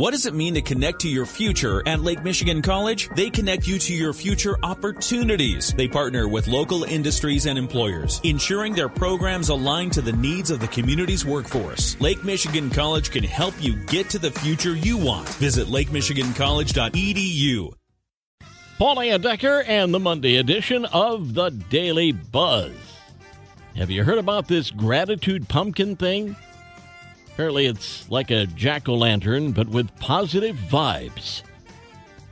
What does it mean to connect to your future at Lake Michigan College? They connect you to your future opportunities. They partner with local industries and employers, ensuring their programs align to the needs of the community's workforce. Lake Michigan College can help you get to the future you want. Visit lakemichigancollege.edu. Paul Decker and the Monday edition of the Daily Buzz. Have you heard about this gratitude pumpkin thing? Apparently, it's like a jack o' lantern, but with positive vibes.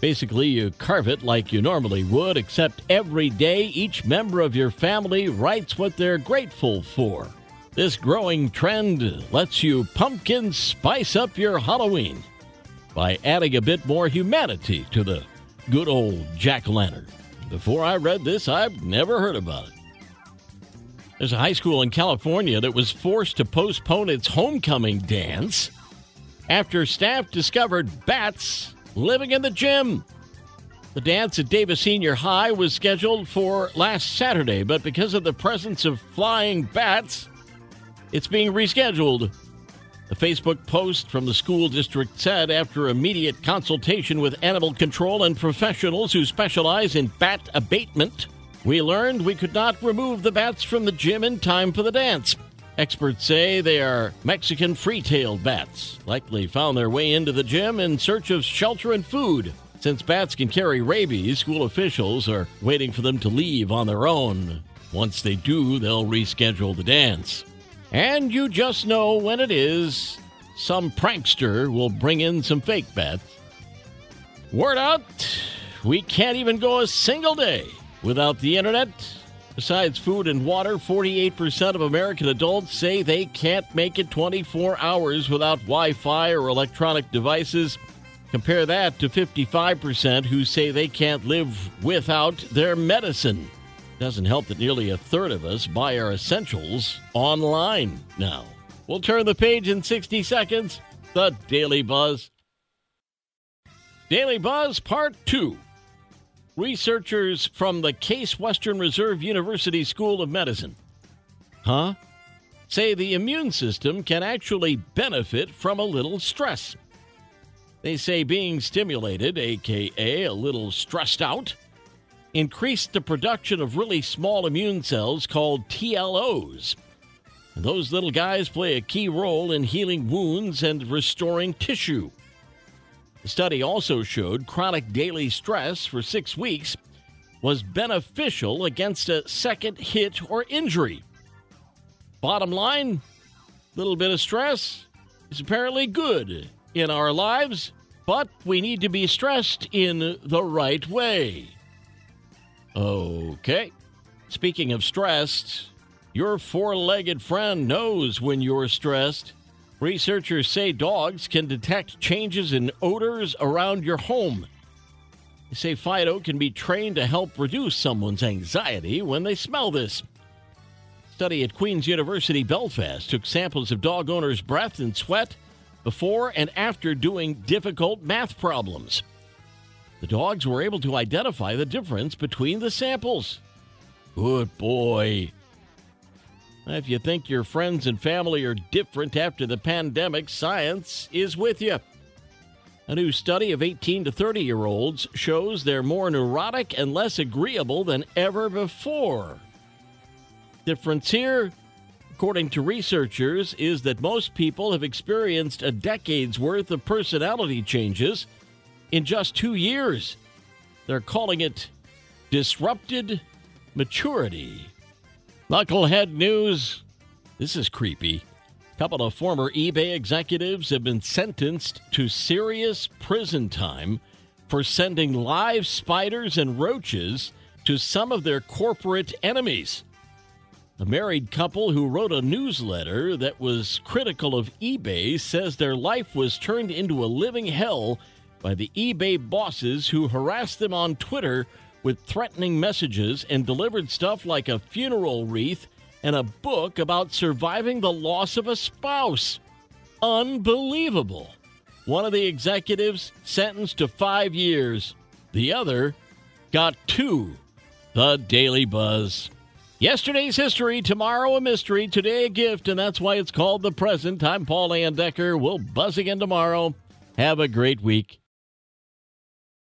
Basically, you carve it like you normally would, except every day each member of your family writes what they're grateful for. This growing trend lets you pumpkin spice up your Halloween by adding a bit more humanity to the good old jack o' lantern. Before I read this, I've never heard about it. There's a high school in California that was forced to postpone its homecoming dance after staff discovered bats living in the gym. The dance at Davis Senior High was scheduled for last Saturday, but because of the presence of flying bats, it's being rescheduled. The Facebook post from the school district said after immediate consultation with animal control and professionals who specialize in bat abatement, we learned we could not remove the bats from the gym in time for the dance. Experts say they are Mexican free tailed bats, likely found their way into the gym in search of shelter and food. Since bats can carry rabies, school officials are waiting for them to leave on their own. Once they do, they'll reschedule the dance. And you just know when it is, some prankster will bring in some fake bats. Word out, we can't even go a single day Without the internet, besides food and water, 48% of American adults say they can't make it 24 hours without Wi Fi or electronic devices. Compare that to 55% who say they can't live without their medicine. Doesn't help that nearly a third of us buy our essentials online now. We'll turn the page in 60 seconds. The Daily Buzz. Daily Buzz Part 2. Researchers from the Case Western Reserve University School of Medicine, huh? Say the immune system can actually benefit from a little stress. They say being stimulated, aka a little stressed out, increased the production of really small immune cells called TLOs. Those little guys play a key role in healing wounds and restoring tissue. The study also showed chronic daily stress for six weeks was beneficial against a second hit or injury. Bottom line, a little bit of stress is apparently good in our lives, but we need to be stressed in the right way. Okay. Speaking of stressed, your four legged friend knows when you're stressed. Researchers say dogs can detect changes in odors around your home. They say Fido can be trained to help reduce someone's anxiety when they smell this. Study at Queen's University Belfast took samples of dog owners' breath and sweat before and after doing difficult math problems. The dogs were able to identify the difference between the samples. Good boy. If you think your friends and family are different after the pandemic, science is with you. A new study of 18 to 30 year olds shows they're more neurotic and less agreeable than ever before. Difference here, according to researchers, is that most people have experienced a decade's worth of personality changes in just two years. They're calling it disrupted maturity. Knucklehead news. This is creepy. A couple of former eBay executives have been sentenced to serious prison time for sending live spiders and roaches to some of their corporate enemies. A married couple who wrote a newsletter that was critical of eBay says their life was turned into a living hell by the eBay bosses who harassed them on Twitter with threatening messages and delivered stuff like a funeral wreath and a book about surviving the loss of a spouse. Unbelievable. One of the executives sentenced to five years, the other got two. The Daily Buzz. Yesterday's history, tomorrow a mystery, today a gift, and that's why it's called the present. I'm Paul Layendecker. We'll buzz again tomorrow. Have a great week.